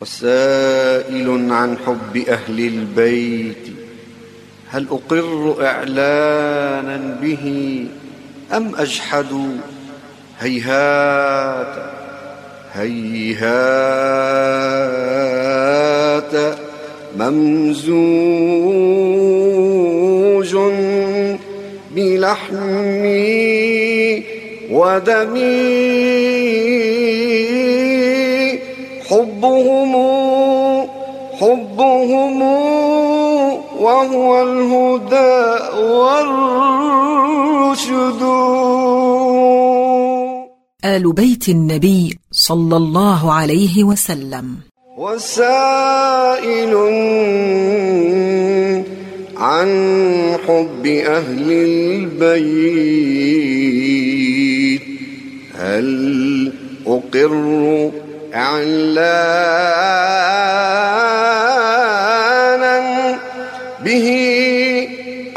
وسائل عن حب أهل البيت. هل أقر إعلانا به أم أجحد هيهات؟ هيهات ممزوج بلحمي ودمي. حبهم حبهم وهو الهدى والرشد. آل بيت النبي صلى الله عليه وسلم. وسائل عن حب أهل البيت. هل أقر إعلانا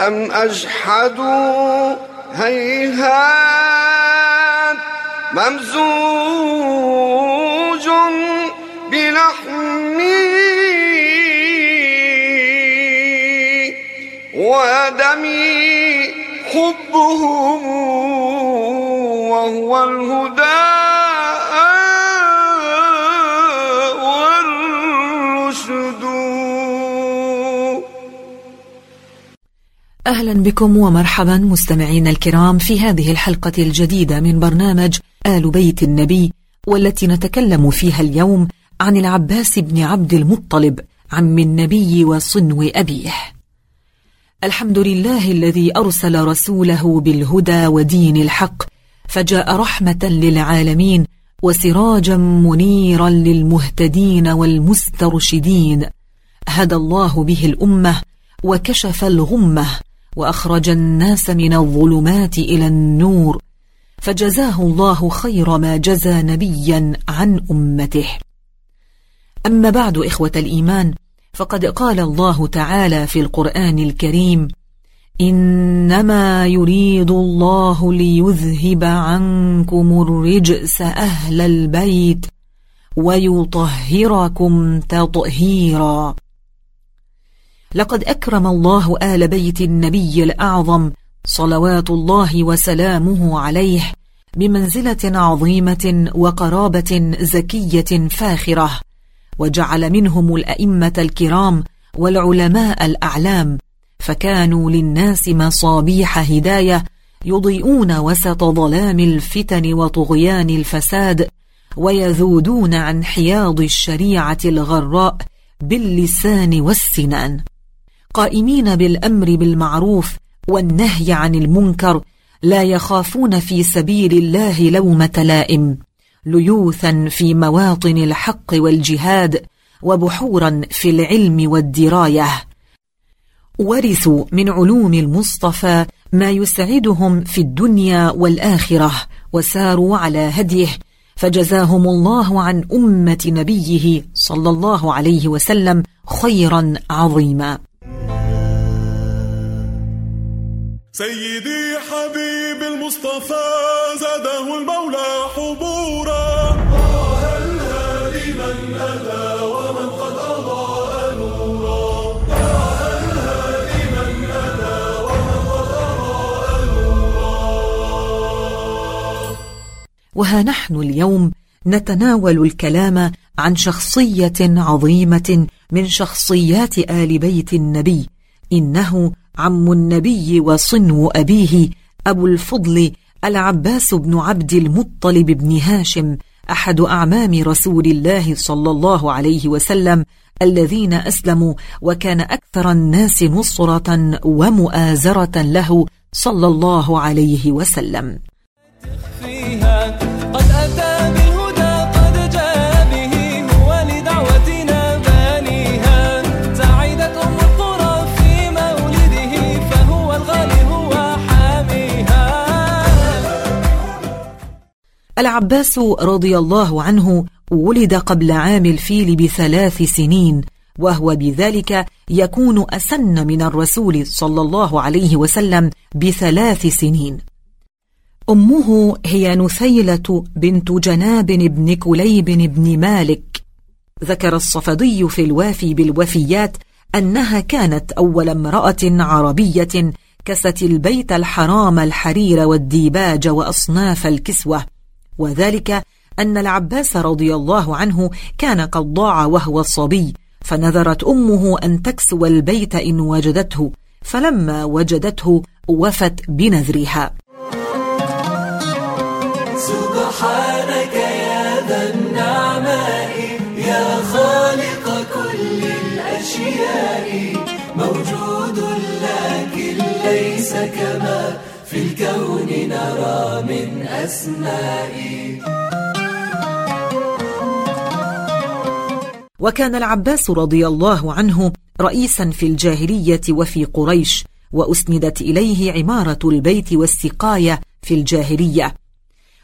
أم أجحد هيهات ممزوج بلحمي ودمي حبهم أهلا بكم ومرحبا مستمعينا الكرام في هذه الحلقة الجديدة من برنامج آل بيت النبي والتي نتكلم فيها اليوم عن العباس بن عبد المطلب عم النبي وصنو أبيه. الحمد لله الذي أرسل رسوله بالهدى ودين الحق فجاء رحمة للعالمين وسراجا منيرا للمهتدين والمسترشدين. هدى الله به الأمة وكشف الغمة وأخرج الناس من الظلمات إلى النور فجزاه الله خير ما جزى نبيا عن أمته. أما بعد إخوة الإيمان فقد قال الله تعالى في القرآن الكريم إنما يريد الله ليذهب عنكم الرجس أهل البيت ويطهركم تطهيراً. لقد أكرم الله آل بيت النبي الأعظم صلوات الله وسلامه عليه بمنزلة عظيمة وقرابة زكية فاخرة وجعل منهم الأئمة الكرام والعلماء الأعلام فكانوا للناس مصابيح هداية يضيئون وسط ظلام الفتن وطغيان الفساد ويذودون عن حياض الشريعة الغراء باللسان والسنان. قائمين بالأمر بالمعروف والنهي عن المنكر لا يخافون في سبيل الله لومة لائم ليوثا في مواطن الحق والجهاد وبحورا في العلم والدراية. ورثوا من علوم المصطفى ما يسعدهم في الدنيا والآخرة وساروا على هديه فجزاهم الله عن أمة نبيه صلى الله عليه وسلم خيرا عظيما. سيدي حبيب المصطفى زاده المولى حبورا. طه الهادي من أتى ومن قد أضاء نورا. طه الهادي من أتى ومن قد أضاء نورا. وها نحن اليوم نتناول الكلام عن شخصية عظيمة من شخصيات آل بيت النبي إنه عم النبي وصنو أبيه أبو الفضل العباس بن عبد المطلب بن هاشم أحد أعمام رسول الله صلى الله عليه وسلم الذين أسلموا وكان أكثر الناس نصرة ومؤازرة له صلى الله عليه وسلم. قد العباس رضي الله عنه ولد قبل عام الفيل بثلاث سنين وهو بذلك يكون أسن من الرسول صلى الله عليه وسلم بثلاث سنين. أمه هي نثيلة بنت جناب بن كليب بن مالك. ذكر الصفدي في الوافي بالوفيات أنها كانت أول امرأة عربية كست البيت الحرام الحرير والديباج وأصناف الكسوة. وذلك أن العباس رضي الله عنه كان قد ضاع وهو الصبي فنذرت أمه أن تكسو البيت إن وجدته فلما وجدته وفت بنذرها. سبحانك يا ذا النعماء يا خالق كل الأشياء موجود لكن ليس كما في الكون نرى من أسمائي وكان العباس رضي الله عنه رئيسا في الجاهلية وفي قريش وأسندت إليه عمارة البيت والسقاية في الجاهلية.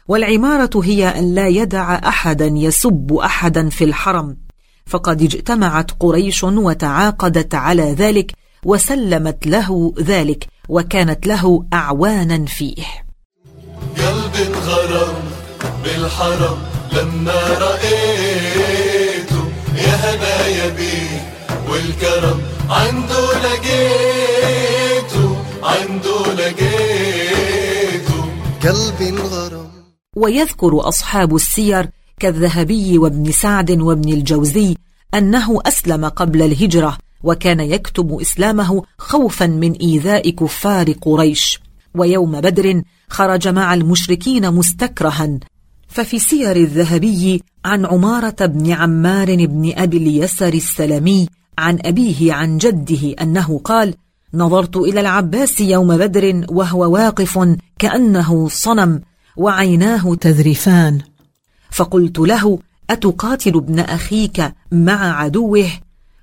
والعمارة هي أن لا يدع أحدا يسب أحدا في الحرم. فقد اجتمعت قريش وتعاقدت على ذلك وسلمت له ذلك وكانت له أعوانا فيه. قلبي انغرم بالحرم لما رأيته يا هدايا بيه والكرم. عنده لقيته عنده لقيته قلبي انغرم ويذكر أصحاب السير كالذهبي وابن سعد وابن الجوزي أنه أسلم قبل الهجرة وكان يكتب إسلامه خوفا من إيذاء كفار قريش. ويوم بدر خرج مع المشركين مستكرها. ففي سير الذهبي عن عمارة بن عمار بن أبي اليسر السلمي عن أبيه عن جده أنه قال نظرت إلى العباس يوم بدر وهو واقف كأنه صنم وعيناه تذرفان. فقلت له أتقاتل ابن أخيك مع عدوه؟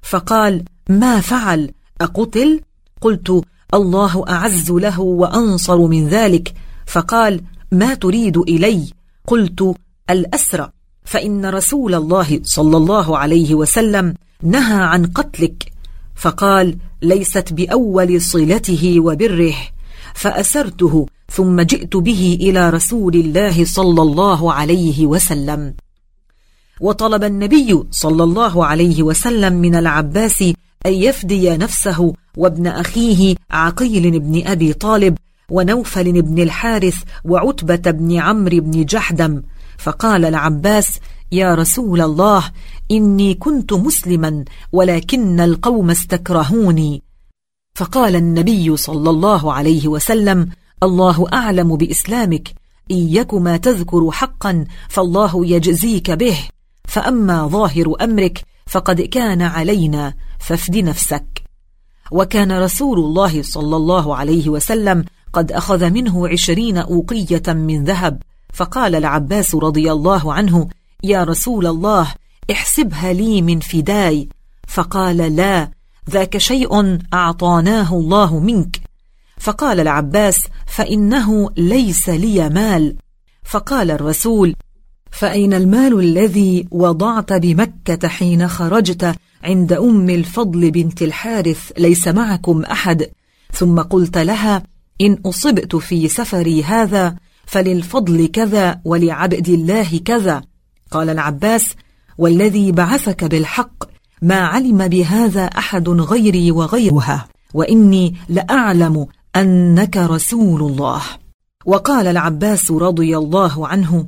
فقال ما فعل؟ أقتل؟ قلت الله أعز له وأنصر من ذلك. فقال ما تريد إلي؟ قلت الأسرى فإن رسول الله صلى الله عليه وسلم نهى عن قتلك. فقال ليست بأول صلته وبره. فأسرته ثم جئت به إلى رسول الله صلى الله عليه وسلم. وطلب النبي صلى الله عليه وسلم من العباس أن يفدي نفسه وابن أخيه عقيل بن أبي طالب ونوفل بن الحارث وعتبة بن عمرو بن جحدم. فقال العباس يا رسول الله إني كنت مسلما ولكن القوم استكرهوني. فقال النبي صلى الله عليه وسلم الله أعلم بإسلامك إن يك ما تذكر حقا فالله يجزيك به. فأما ظاهر أمرك فقد كان علينا فافد نفسك. وكان رسول الله صلى الله عليه وسلم قد أخذ منه عشرين أوقية من ذهب. فقال العباس رضي الله عنه يا رسول الله احسبها لي من فداي. فقال لا ذاك شيء أعطاناه الله منك. فقال العباس فإنه ليس لي مال. فقال الرسول فأين المال الذي وضعت بمكة حين خرجت عند أم الفضل بنت الحارث ليس معكم أحد؟ ثم قلت لها إن أصبت في سفري هذا فللفضل كذا ولعبد الله كذا. قال العباس والذي بعثك بالحق ما علم بهذا أحد غيري وغيرها وإني لأعلم أنك رسول الله. وقال العباس رضي الله عنه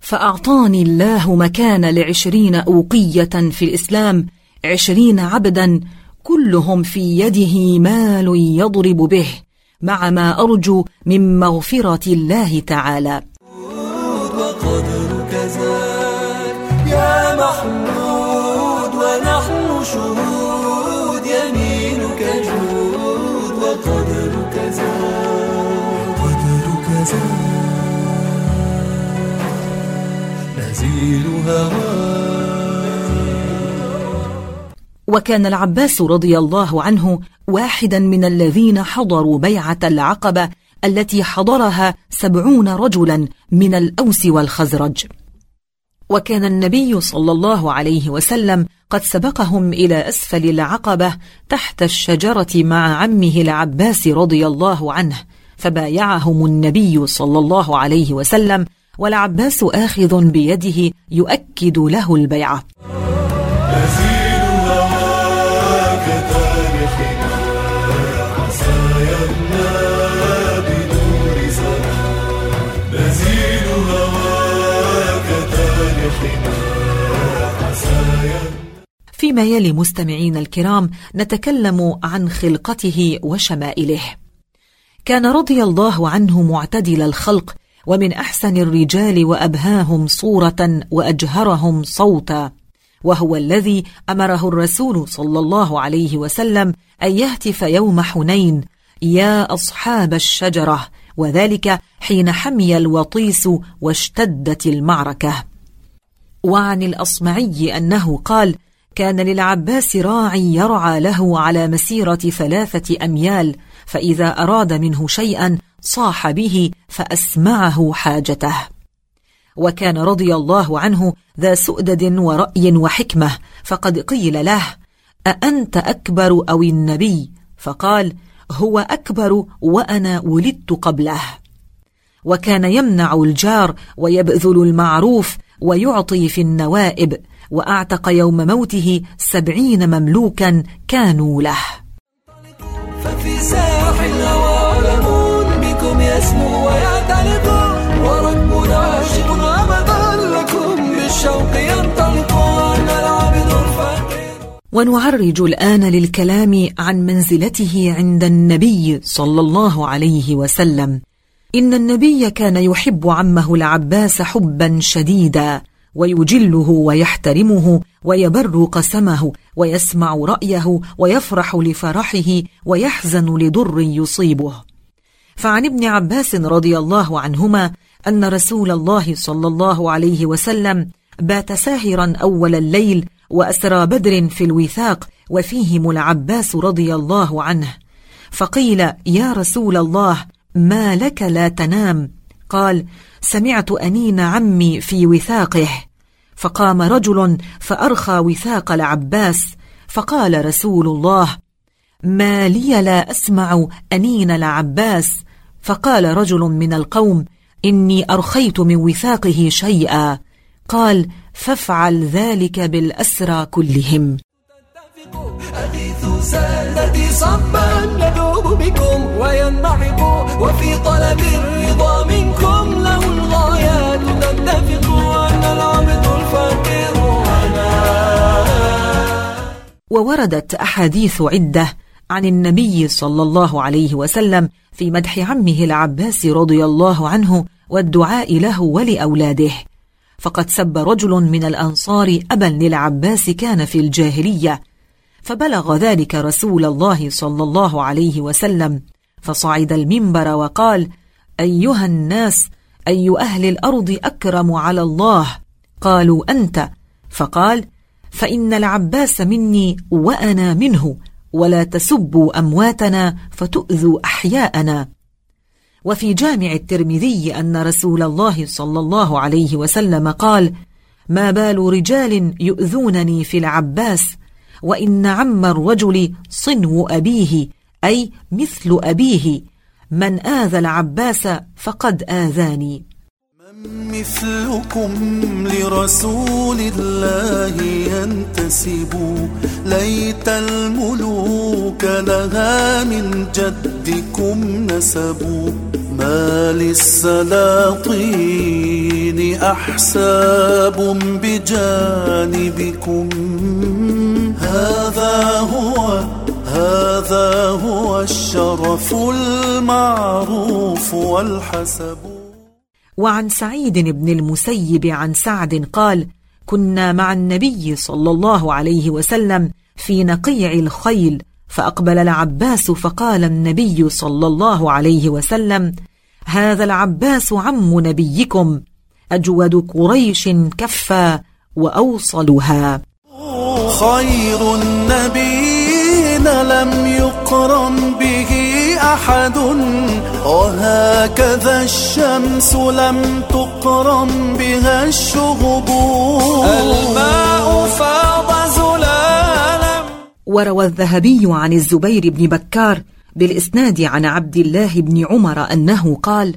فأعطاني الله مكان لعشرين أوقية في الإسلام عشرين عبدا كلهم في يده مال يضرب به مع ما أرجو من مغفرة الله تعالى. نزيل هواك وكان العباس رضي الله عنه واحدا من الذين حضروا بيعة العقبة التي حضرها سبعون رجلا من الأوس والخزرج. وكان النبي صلى الله عليه وسلم قد سبقهم إلى أسفل العقبة تحت الشجرة مع عمه العباس رضي الله عنه فبايعهم النبي صلى الله عليه وسلم والعباس آخذ بيده يؤكد له البيعة. فيما يلي مستمعين الكرام نتكلم عن خلقته وشمائله. كان رضي الله عنه معتدل الخلق ومن أحسن الرجال وأبهاهم صورة وأجهرهم صوتا وهو الذي أمره الرسول صلى الله عليه وسلم أن يهتف يوم حنين يا أصحاب الشجرة وذلك حين حمي الوطيس واشتدت المعركة. وعن الأصمعي أنه قال كان للعباس راعي يرعى له على مسيرة ثلاثة أميال فإذا أراد منه شيئا صاح به فأسمعه حاجته. وكان رضي الله عنه ذا سؤدد ورأي وحكمة فقد قيل له أأنت أكبر أو النبي؟ فقال هو أكبر وأنا ولدت قبله. وكان يمنع الجار ويبذل المعروف ويعطي في النوائب وأعتق يوم موته سبعين مملوكا كانوا له. ففي ساح الهوى بكم يسمو ويعتنق وركب عاشق أبدا لكم. بالشوق ينطلق العابد الفقير. ونعرج الآن للكلام عن منزلته عند النبي صلى الله عليه وسلم. إن النبي كان يحب عمه العباس حبا شديدا ويجله ويحترمه ويبر قسمه ويسمع رأيه ويفرح لفرحه ويحزن لضر يصيبه. فعن ابن عباس رضي الله عنهما أن رسول الله صلى الله عليه وسلم بات ساهرا أول الليل وأسرى بدر في الوثاق وفيهم العباس رضي الله عنه. فقيل يا رسول الله ما لك لا تنام؟ قال سمعت أنين عمي في وثاقه. فقام رجل فأرخى وثاق العباس فقال رسول الله ما لي لا أسمع أنين العباس فقال رجل من القوم إني أرخيت من وثاقه شيئا. قال فافعل ذلك بالأسرى كلهم. أغيث سادتي صبا ندوب بكم وينمحق وفي طلب الرضا منكم له الغايات. تتفق أن العبد الفقير أنا. ووردت أحاديث عدة عن النبي صلى الله عليه وسلم في مدح عمه العباس رضي الله عنه والدعاء له ولأولاده. فقد سب رجل من الأنصار أبا للعباس كان في الجاهلية. فبلغ ذلك رسول الله صلى الله عليه وسلم. فصعد المنبر وقال أيها الناس أي أهل الأرض أكرم على الله؟ قالوا أنت. فقال فإن العباس مني وأنا منه. ولا تسبوا أمواتنا فتؤذوا أحياءنا. وفي جامع الترمذي أن رسول الله صلى الله عليه وسلم قال ما بال رجال يؤذونني في العباس وإن عم الرجل صنو أبيه أي مثل أبيه من آذى العباس فقد آذاني. مثلكم لرسول الله ينتسب. ليت الملوك لها من جدكم نسب. ما للسلاطين أحساب بجانبكم. هذا هو هذا هو الشرف المعروف والحسب. وعن سعيد بن المسيب عن سعد قال كنا مع النبي صلى الله عليه وسلم في نقيع الخيل فأقبل العباس فقال النبي صلى الله عليه وسلم هذا العباس عم نبيكم أجود قريش كفا وأوصلها. خير النبيين لم يقرن به أحد؟ وهكذا الشمس لم تقرن بها الشهب. الماء فاض زلالا. وروى الذهبي عن الزبير بن بكار بالإسناد عن عبد الله بن عمر أنه قال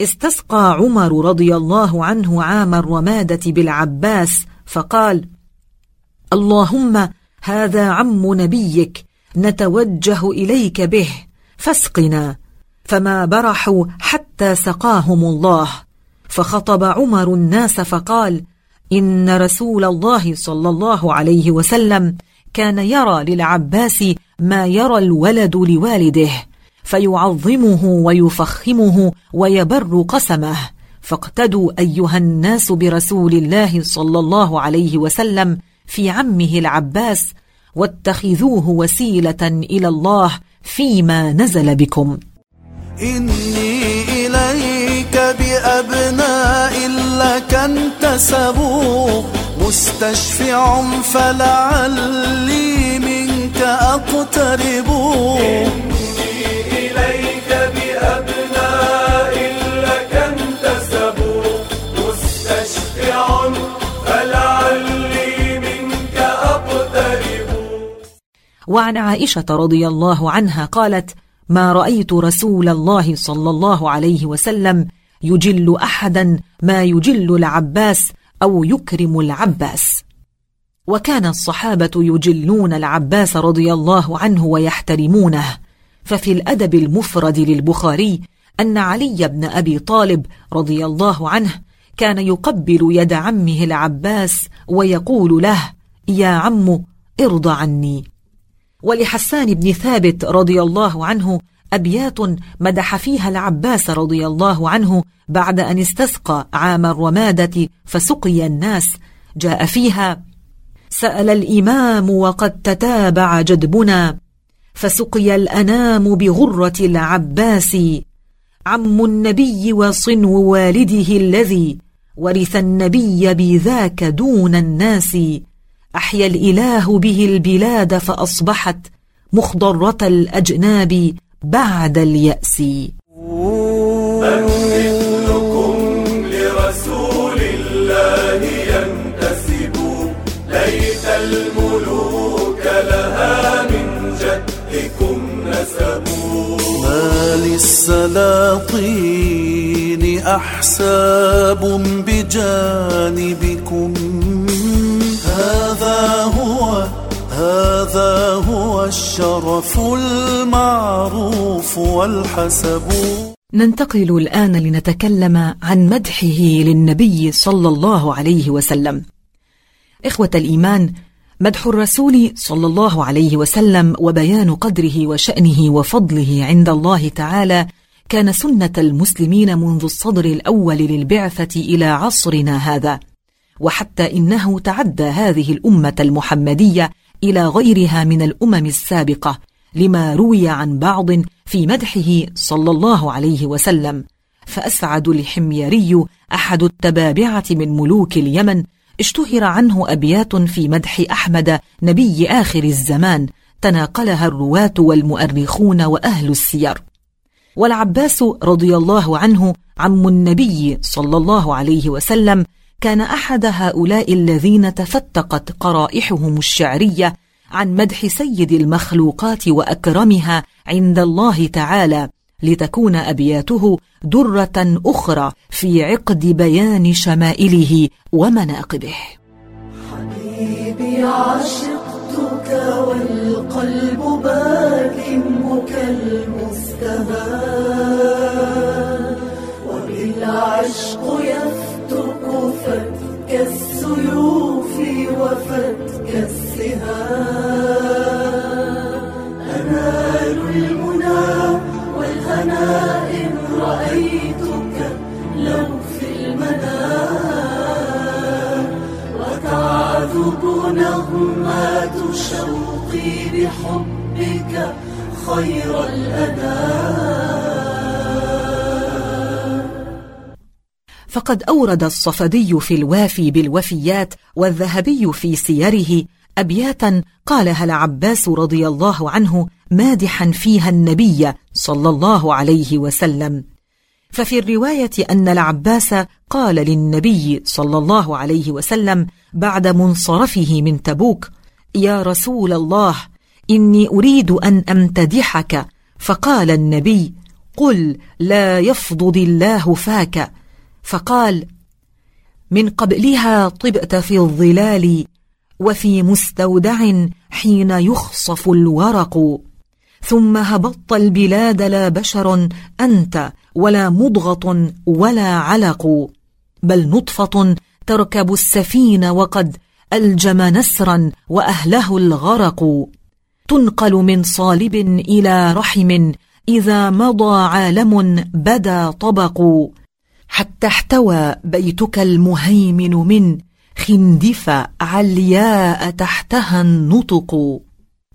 استسقى عمر رضي الله عنه عام الرمادة بالعباس فقال اللهم هذا عم نبيك نتوجه إليك به. فاسقنا. فما برحوا حتى سقاهم الله. فخطب عمر الناس فقال إن رسول الله صلى الله عليه وسلم كان يرى للعباس ما يرى الولد لوالده فيعظمه ويفخمه ويبر قسمه. فاقتدوا أيها الناس برسول الله صلى الله عليه وسلم في عمه العباس واتخذوه وسيلة إلى الله فيما نزل بكم. إني إليك بأبناء لك انتسبوا مستشفع فلعلي منك أقترب. وعن عائشة رضي الله عنها قالت ما رأيت رسول الله صلى الله عليه وسلم يجل أحدا ما يجل العباس أو يكرم العباس. وكان الصحابة يجلون العباس رضي الله عنه ويحترمونه. ففي الأدب المفرد للبخاري أن علي بن أبي طالب رضي الله عنه كان يقبل يد عمه العباس ويقول له يا عم ارض عني. ولحسان بن ثابت رضي الله عنه أبيات مدح فيها العباس رضي الله عنه بعد أن استسقى عام الرمادة فسقي الناس. جاء فيها سأل الإمام وقد تتابع جدبنا. فسقي الأنام بغرة العباس عم النبي وصنو والده الذي ورث النبي بذاك دون الناس. أحيا الإله به البلاد فأصبحت مخضرة الأجناب بعد اليأس. مثلكم لرسول الله ينتسب ليت الملوك لها من جدكم نسبوا ما للسلاطين أحساب بجانبكم. هذا هو هذا هو الشرف المعروف والحسب. ننتقل الآن لنتكلم عن مدحه للنبي صلى الله عليه وسلم. إخوة الإيمان مدح الرسول صلى الله عليه وسلم وبيان قدره وشأنه وفضله عند الله تعالى كان سنة المسلمين منذ الصدر الأول للبعثة إلى عصرنا هذا. وحتى إنه تعدى هذه الأمة المحمدية إلى غيرها من الأمم السابقة لما روي عن بعض في مدحه صلى الله عليه وسلم. فأسعد الحميري أحد التبابعة من ملوك اليمن اشتهر عنه أبيات في مدح أحمد نبي آخر الزمان تناقلها الرواة والمؤرخون وأهل السير. والعباس رضي الله عنه عم النبي صلى الله عليه وسلم كان أحد هؤلاء الذين تفتقت قرائحهم الشعرية عن مدح سيد المخلوقات وأكرمها عند الله تعالى لتكون أبياته درة أخرى في عقد بيان شمائله ومناقبه. حبيبي عشقتك والقلب باك بك المستهان. وبالعشق فتك السيوف وفتك السهام. أنال المنى والهنا إن رأيتك لو في المنام. وتعذب نغمات شوقي بحبك خير الأنام. فقد أورد الصفدي في الوافي بالوفيات والذهبي في سيره أبياتا قالها العباس رضي الله عنه مادحا فيها النبي صلى الله عليه وسلم؟ ففي الرواية أن العباس قال للنبي صلى الله عليه وسلم بعد منصرفه من تبوك يا رسول الله إني أريد أن أمتدحك. فقال النبي قل لا يفضض الله فاك. فقال من قبلها طبت في الظلال وفي مستودع حين يخصف الورق ثم هبطت البلاد لا بشر أنت ولا مضغة ولا علق بل نطفة تركب السفين وقد ألجم نسرا وأهله الغرق. تنقل من صالب إلى رحم إذا مضى عالم بدا طبق. حتى احتوى بيتك المهيمن من خندف علياء تحتها النطق.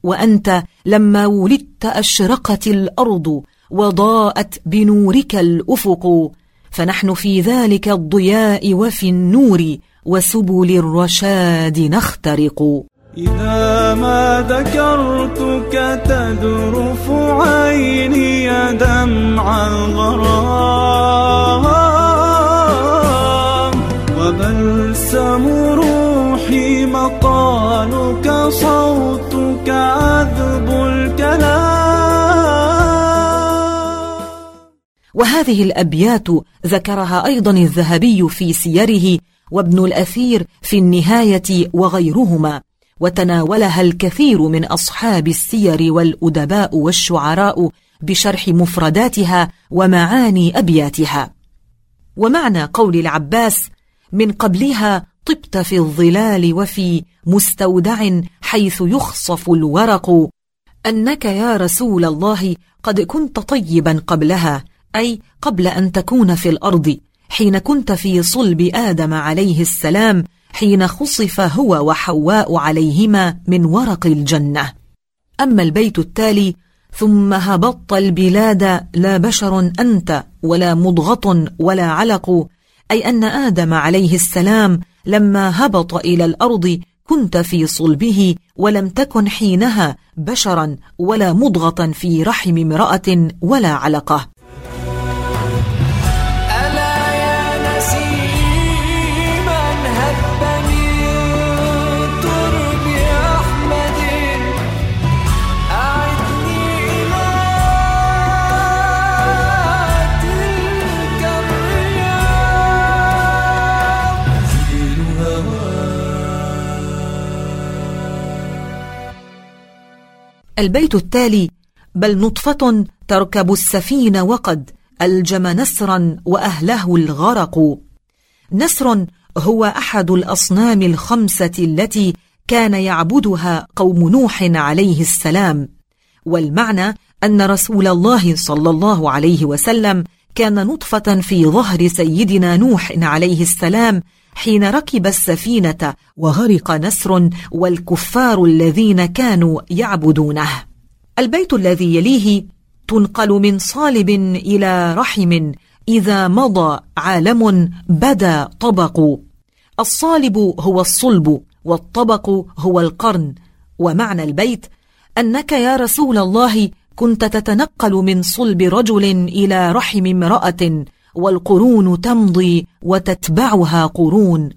وأنت لما ولدت أشرقت الأرض وضاءت بنورك الأفق. فنحن في ذلك الضياء وفي النور وسبل الرشاد نخترق. إذا ما ذكرتك تذرف عيني دمع الغرام وبلسم روحي مقالك صوتك عذب الكلام. وهذه الأبيات ذكرها أيضا الذهبي في سيره وابن الأثير في النهاية وغيرهما وتناولها الكثير من أصحاب السير والأدباء والشعراء بشرح مفرداتها ومعاني أبياتها. ومعنى قول العباس من قبلها طبت في الظلال وفي مستودع حيث يخصف الورق. أنك يا رسول الله قد كنت طيبا قبلها أي قبل أن تكون في الأرض حين كنت في صلب آدم عليه السلام حين خصف هو وحواء عليهما من ورق الجنة. أما البيت التالي ثم هبطت البلاد لا بشر أنت ولا مضغة ولا علق أي أن آدم عليه السلام لما هبط إلى الأرض كنت في صلبه ولم تكن حينها بشرا ولا مضغة في رحم امرأة ولا علقة. البيت التالي بل نطفة تركب السفين وقد ألجم نسرا وأهله الغرق. نسر هو أحد الأصنام الخمسة التي كان يعبدها قوم نوح عليه السلام. والمعنى أن رسول الله صلى الله عليه وسلم كان نطفة في ظهر سيدنا نوح عليه السلام حين ركب السفينة وغرق نسر والكفار الذين كانوا يعبدونه. البيت الذي يليه تنقل من صالب إلى رحم. إذا مضى عالم بدا طبق. الصالب هو الصلب والطبق هو القرن. ومعنى البيت أنك يا رسول الله كنت تتنقل من صلب رجل إلى رحم امرأة. والقرون تمضي وتتبعها قرون.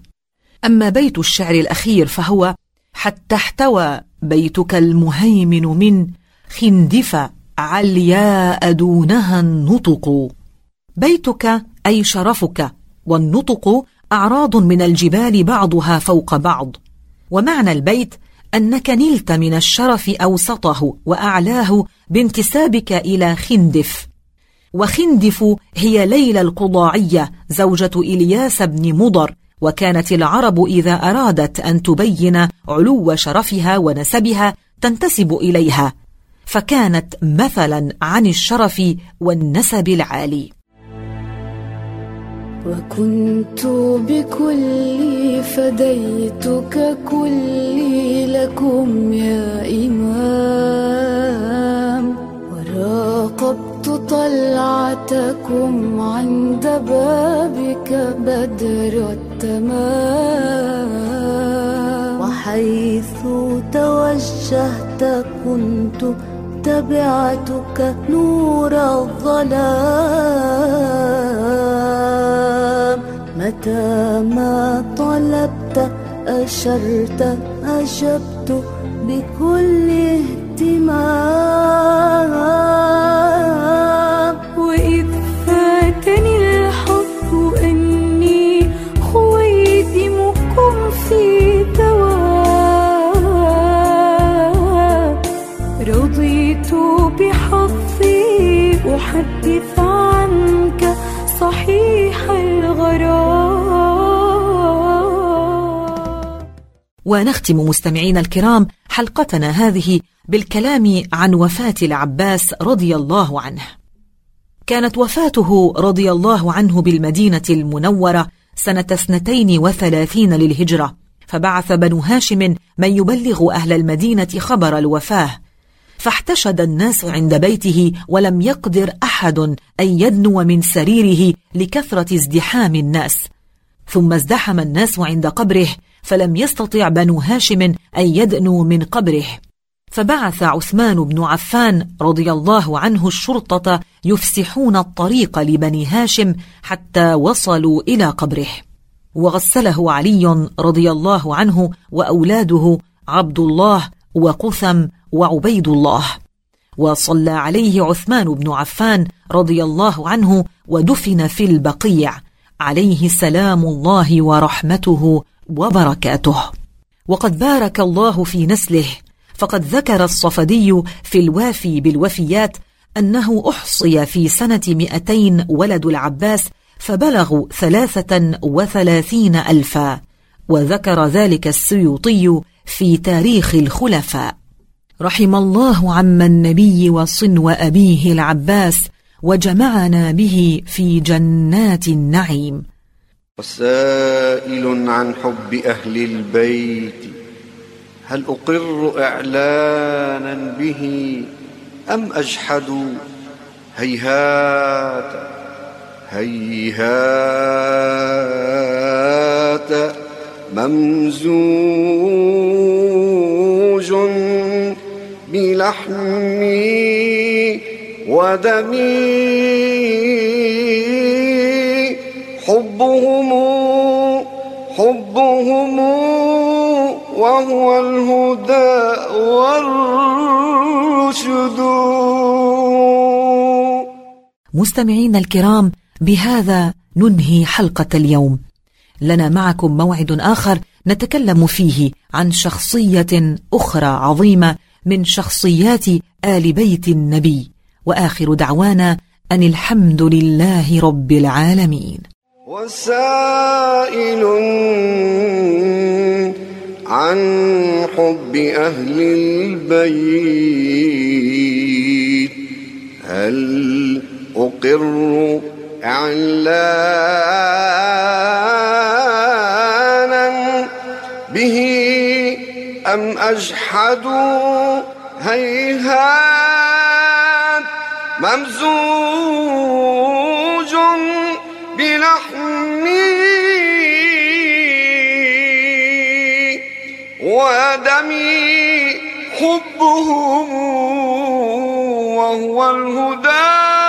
أما بيت الشعر الأخير فهو حتى احتوى بيتك المهيمن من خندف علياء دونها النطق. بيتك أي شرفك والنطق أعراض من الجبال بعضها فوق بعض. ومعنى البيت أنك نلت من الشرف أوسطه وأعلاه بانتسابك إلى خندف. وخندف هي ليلى القضاعية زوجة إلياس بن مضر وكانت العرب إذا أرادت أن تبين علو شرفها ونسبها تنتسب إليها. فكانت مثلا عن الشرف والنسب العالي. وكنت بكلي فديتك كلي لكم يا إمام وراقبت طلعتكم عند بابك بدر التمام. حيث توجهت كنت تبعتك نور الظلام. متى ما طلبت أشرت أجبت بكل اهتمام. وإذ فاتني أني خويدمكم في دوام رضيت بحظي أحدث عنك صحيح الغرام ونختم مستمعينا الكرام حلقتنا هذه بالكلام عن وفاة العباس رضي الله عنه. كانت وفاته رضي الله عنه بالمدينة المنورة سنة اثنتين وثلاثين للهجرة، فبعث بنو هاشم من يبلغ أهل المدينة خبر الوفاة، فاحتشد الناس عند بيته ولم يقدر أحد أن يدنو من سريره لكثرة ازدحام الناس. ثم ازدحم الناس عند قبره فلم يستطع بنو هاشم أن يدنوا من قبره فبعث عثمان بن عفان رضي الله عنه الشرطة يفسحون الطريق لبني هاشم حتى وصلوا إلى قبره. وغسله علي رضي الله عنه وأولاده عبد الله وقثم وعبيد الله. وصلى عليه عثمان بن عفان رضي الله عنه ودفن في البقيع. عليه سلام الله ورحمته وبركاته. وقد بارك الله في نسله فقد ذكر الصفدي في الوافي بالوفيات أنه أحصي في سنة مئتين ولد العباس فبلغوا ثلاثة وثلاثين ألفا وذكر ذلك السيوطي في تاريخ الخلفاء. رحم الله عم النبي وصنو أبيه العباس وجمعنا به في جنات النعيم. وسائل عن حب أهل البيت. هل أقر إعلانا به أم أجحد هيهات هيهات ممزوج بلحمي ودمي حبهم حبهم وهو الهدى والرشد. مستمعينا الكرام بهذا ننهي حلقة اليوم. لنا معكم موعد آخر نتكلم فيه عن شخصية أخرى عظيمة من شخصيات آل بيت النبي. وآخر دعوانا أن الحمد لله رب العالمين. وسائل عن حب أهل البيت. هل أقر إعلانا به أم أجحد هيهات؟ ممزوج بلحمي ودمي حبهم وهو الهدى.